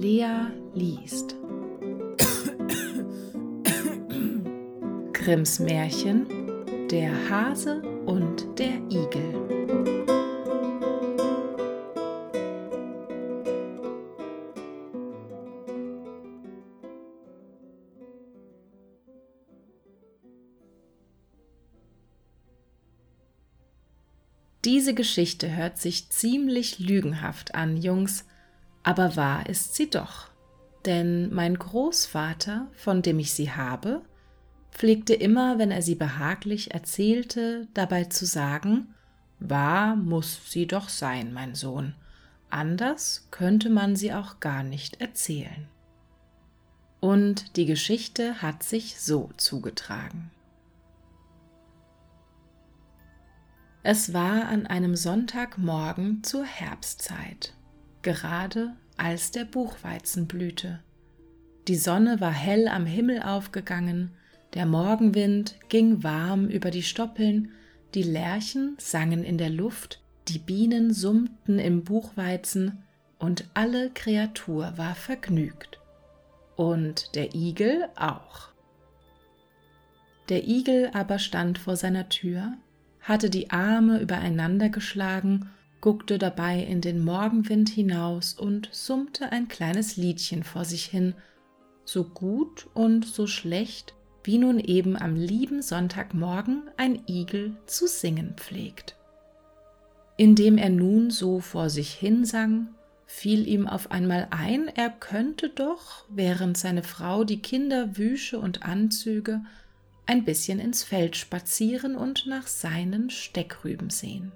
Lea liest. Grimms Märchen Der Hase und der Igel. Diese Geschichte hört sich ziemlich lügenhaft an, Jungs, aber wahr ist sie doch. Denn mein Großvater, von dem ich sie habe, pflegte immer, wenn er sie behaglich erzählte, dabei zu sagen, wahr muss sie doch sein, mein Sohn, anders könnte man sie auch gar nicht erzählen. Und die Geschichte hat sich so zugetragen. Es war an einem Sonntagmorgen zur Herbstzeit gerade als der Buchweizen blühte. Die Sonne war hell am Himmel aufgegangen, der Morgenwind ging warm über die Stoppeln, die Lerchen sangen in der Luft, die Bienen summten im Buchweizen und alle Kreatur war vergnügt. Und der Igel auch. Der Igel aber stand vor seiner Tür, hatte die Arme übereinander geschlagen guckte dabei in den Morgenwind hinaus und summte ein kleines Liedchen vor sich hin, so gut und so schlecht, wie nun eben am lieben Sonntagmorgen ein Igel zu singen pflegt. Indem er nun so vor sich hinsang, fiel ihm auf einmal ein, er könnte doch, während seine Frau die Kinder wüsche und anzüge, ein bisschen ins Feld spazieren und nach seinen Steckrüben sehen.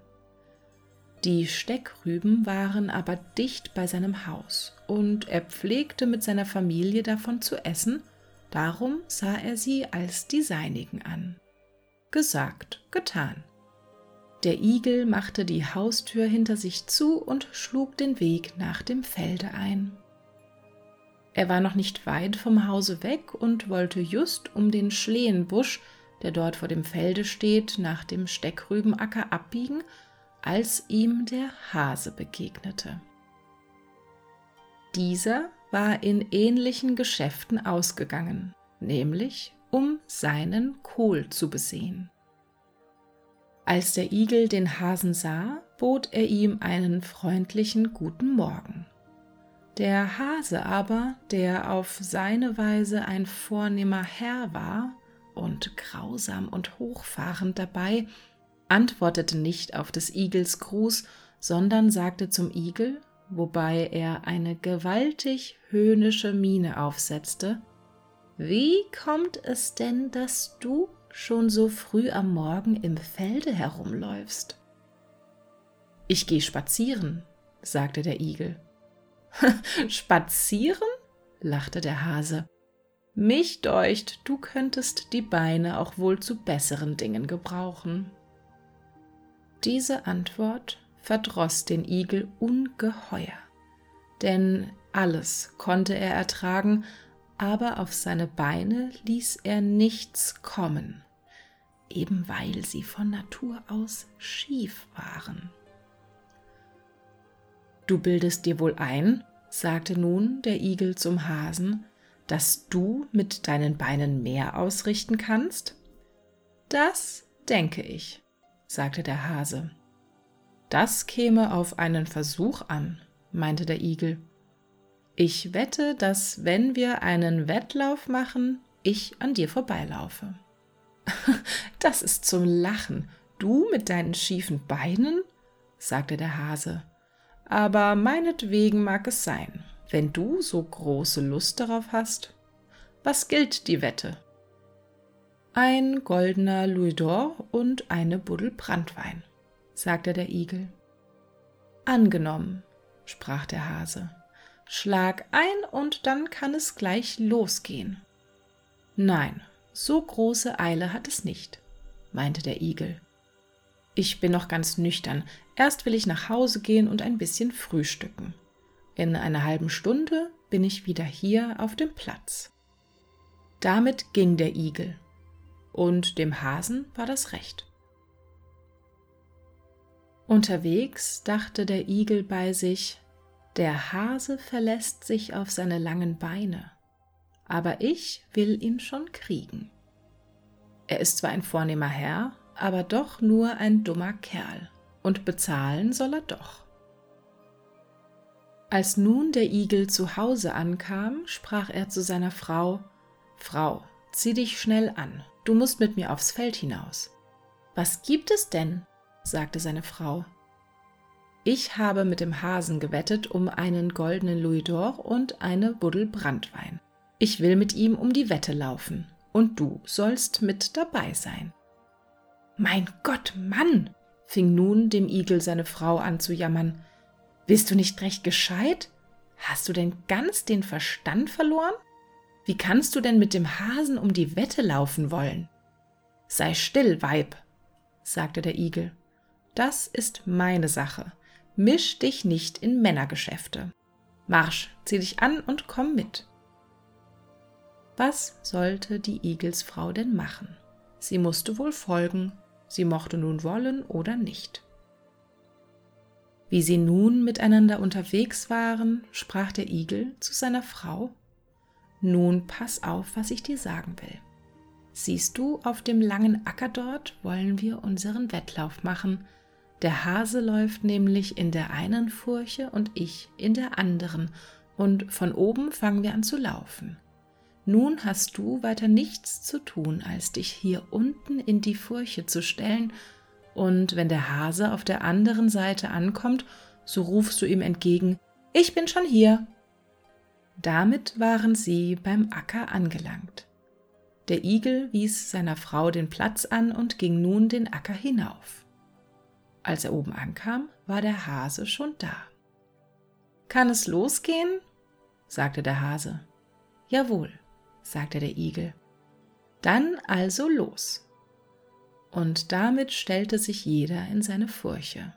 Die Steckrüben waren aber dicht bei seinem Haus, und er pflegte mit seiner Familie davon zu essen, darum sah er sie als die seinigen an. Gesagt, getan. Der Igel machte die Haustür hinter sich zu und schlug den Weg nach dem Felde ein. Er war noch nicht weit vom Hause weg und wollte just um den Schlehenbusch, der dort vor dem Felde steht, nach dem Steckrübenacker abbiegen, als ihm der Hase begegnete. Dieser war in ähnlichen Geschäften ausgegangen, nämlich um seinen Kohl zu besehen. Als der Igel den Hasen sah, bot er ihm einen freundlichen guten Morgen. Der Hase aber, der auf seine Weise ein vornehmer Herr war und grausam und hochfahrend dabei, antwortete nicht auf des Igels Gruß, sondern sagte zum Igel, wobei er eine gewaltig höhnische Miene aufsetzte, Wie kommt es denn, dass du schon so früh am Morgen im Felde herumläufst? Ich gehe spazieren, sagte der Igel. spazieren? lachte der Hase. Mich deucht, du könntest die Beine auch wohl zu besseren Dingen gebrauchen. Diese Antwort verdroß den Igel ungeheuer, denn alles konnte er ertragen, aber auf seine Beine ließ er nichts kommen, eben weil sie von Natur aus schief waren. Du bildest dir wohl ein, sagte nun der Igel zum Hasen, dass du mit deinen Beinen mehr ausrichten kannst? Das denke ich, sagte der Hase. Das käme auf einen Versuch an, meinte der Igel. Ich wette, dass wenn wir einen Wettlauf machen, ich an dir vorbeilaufe. das ist zum Lachen. Du mit deinen schiefen Beinen? sagte der Hase. Aber meinetwegen mag es sein, wenn du so große Lust darauf hast. Was gilt die Wette? Ein goldener Louis d'Or und eine Buddel Brandwein, sagte der Igel. Angenommen, sprach der Hase. Schlag ein und dann kann es gleich losgehen. Nein, so große Eile hat es nicht, meinte der Igel. Ich bin noch ganz nüchtern. Erst will ich nach Hause gehen und ein bisschen frühstücken. In einer halben Stunde bin ich wieder hier auf dem Platz. Damit ging der Igel und dem Hasen war das recht. Unterwegs dachte der Igel bei sich, Der Hase verlässt sich auf seine langen Beine, aber ich will ihn schon kriegen. Er ist zwar ein vornehmer Herr, aber doch nur ein dummer Kerl, und bezahlen soll er doch. Als nun der Igel zu Hause ankam, sprach er zu seiner Frau Frau, zieh dich schnell an, du musst mit mir aufs Feld hinaus. Was gibt es denn? sagte seine Frau. Ich habe mit dem Hasen gewettet um einen goldenen Louis d'Or und eine Buddel Brandwein. Ich will mit ihm um die Wette laufen, und du sollst mit dabei sein. Mein Gott, Mann! fing nun dem Igel seine Frau an zu jammern. Bist du nicht recht gescheit? Hast du denn ganz den Verstand verloren? Wie kannst du denn mit dem Hasen um die Wette laufen wollen? Sei still, Weib, sagte der Igel. Das ist meine Sache. Misch dich nicht in Männergeschäfte. Marsch, zieh dich an und komm mit. Was sollte die Igelsfrau denn machen? Sie musste wohl folgen, sie mochte nun wollen oder nicht. Wie sie nun miteinander unterwegs waren, sprach der Igel zu seiner Frau Nun pass auf, was ich dir sagen will. Siehst du, auf dem langen Acker dort wollen wir unseren Wettlauf machen. Der Hase läuft nämlich in der einen Furche und ich in der anderen, und von oben fangen wir an zu laufen. Nun hast du weiter nichts zu tun, als dich hier unten in die Furche zu stellen, und wenn der Hase auf der anderen Seite ankommt, so rufst du ihm entgegen, ich bin schon hier. Damit waren sie beim Acker angelangt. Der Igel wies seiner Frau den Platz an und ging nun den Acker hinauf. Als er oben ankam, war der Hase schon da. Kann es losgehen? sagte der Hase. Jawohl, sagte der Igel. Dann also los. Und damit stellte sich jeder in seine Furche.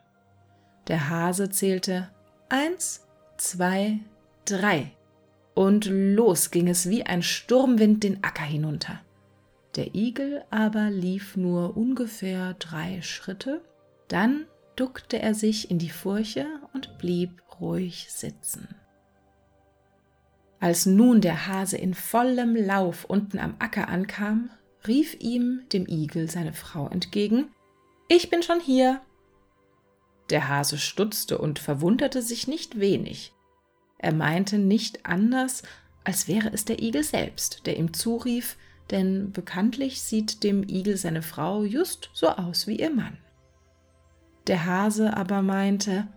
Der Hase zählte eins, zwei, drei, und los ging es wie ein Sturmwind den Acker hinunter. Der Igel aber lief nur ungefähr drei Schritte, dann duckte er sich in die Furche und blieb ruhig sitzen. Als nun der Hase in vollem Lauf unten am Acker ankam, rief ihm dem Igel seine Frau entgegen Ich bin schon hier. Der Hase stutzte und verwunderte sich nicht wenig. Er meinte nicht anders, als wäre es der Igel selbst, der ihm zurief, denn bekanntlich sieht dem Igel seine Frau just so aus wie ihr Mann. Der Hase aber meinte,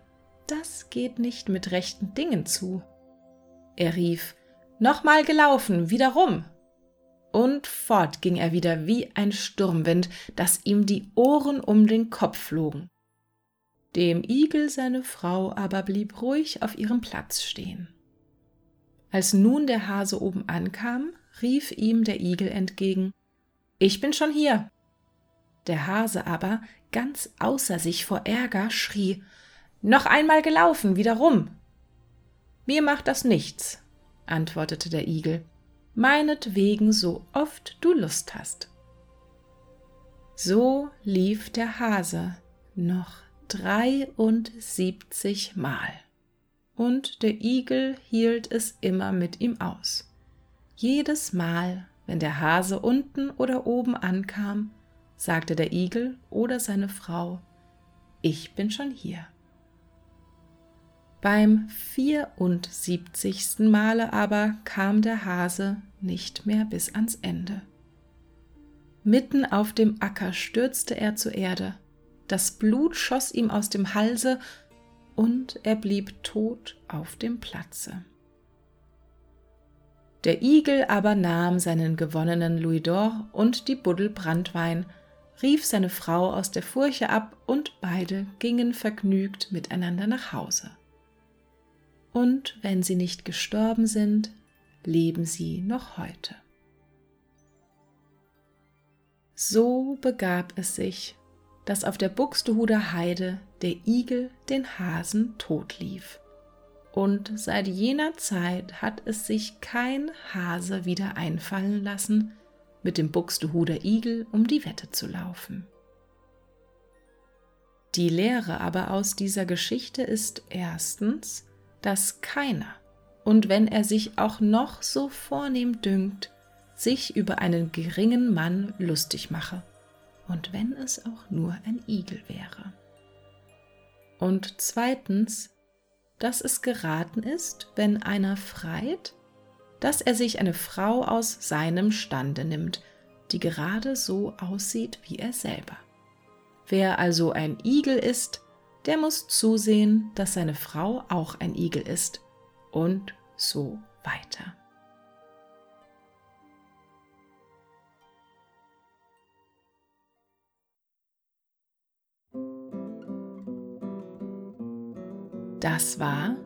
das geht nicht mit rechten Dingen zu. Er rief, Nochmal gelaufen, wieder rum. Und fort ging er wieder wie ein Sturmwind, dass ihm die Ohren um den Kopf flogen. Dem Igel seine Frau aber blieb ruhig auf ihrem Platz stehen. Als nun der Hase oben ankam, rief ihm der Igel entgegen Ich bin schon hier. Der Hase aber, ganz außer sich vor Ärger, schrie Noch einmal gelaufen, wieder rum. Mir macht das nichts, antwortete der Igel, meinetwegen so oft du Lust hast. So lief der Hase noch dreiundsiebzig Mal, und der Igel hielt es immer mit ihm aus. Jedes Mal, wenn der Hase unten oder oben ankam, sagte der Igel oder seine Frau, ich bin schon hier. Beim 74. Male aber kam der Hase nicht mehr bis ans Ende. Mitten auf dem Acker stürzte er zur Erde, das Blut schoss ihm aus dem Halse und er blieb tot auf dem Platze. Der Igel aber nahm seinen gewonnenen Louis d'Or und die Buddel Brandwein, rief seine Frau aus der Furche ab und beide gingen vergnügt miteinander nach Hause und wenn sie nicht gestorben sind, leben sie noch heute. So begab es sich, dass auf der Buxtehuder Heide der Igel den Hasen totlief. Und seit jener Zeit hat es sich kein Hase wieder einfallen lassen, mit dem Buxtehuder Igel um die Wette zu laufen. Die Lehre aber aus dieser Geschichte ist erstens, dass keiner, und wenn er sich auch noch so vornehm dünkt, sich über einen geringen Mann lustig mache, und wenn es auch nur ein Igel wäre. Und zweitens, dass es geraten ist, wenn einer freit, dass er sich eine Frau aus seinem Stande nimmt, die gerade so aussieht wie er selber. Wer also ein Igel ist, der muss zusehen, dass seine Frau auch ein Igel ist und so weiter. Das war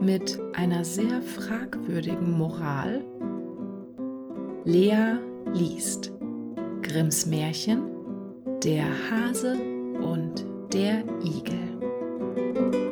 mit einer sehr fragwürdigen Moral Lea liest Grimms Märchen Der Hase und der Igel.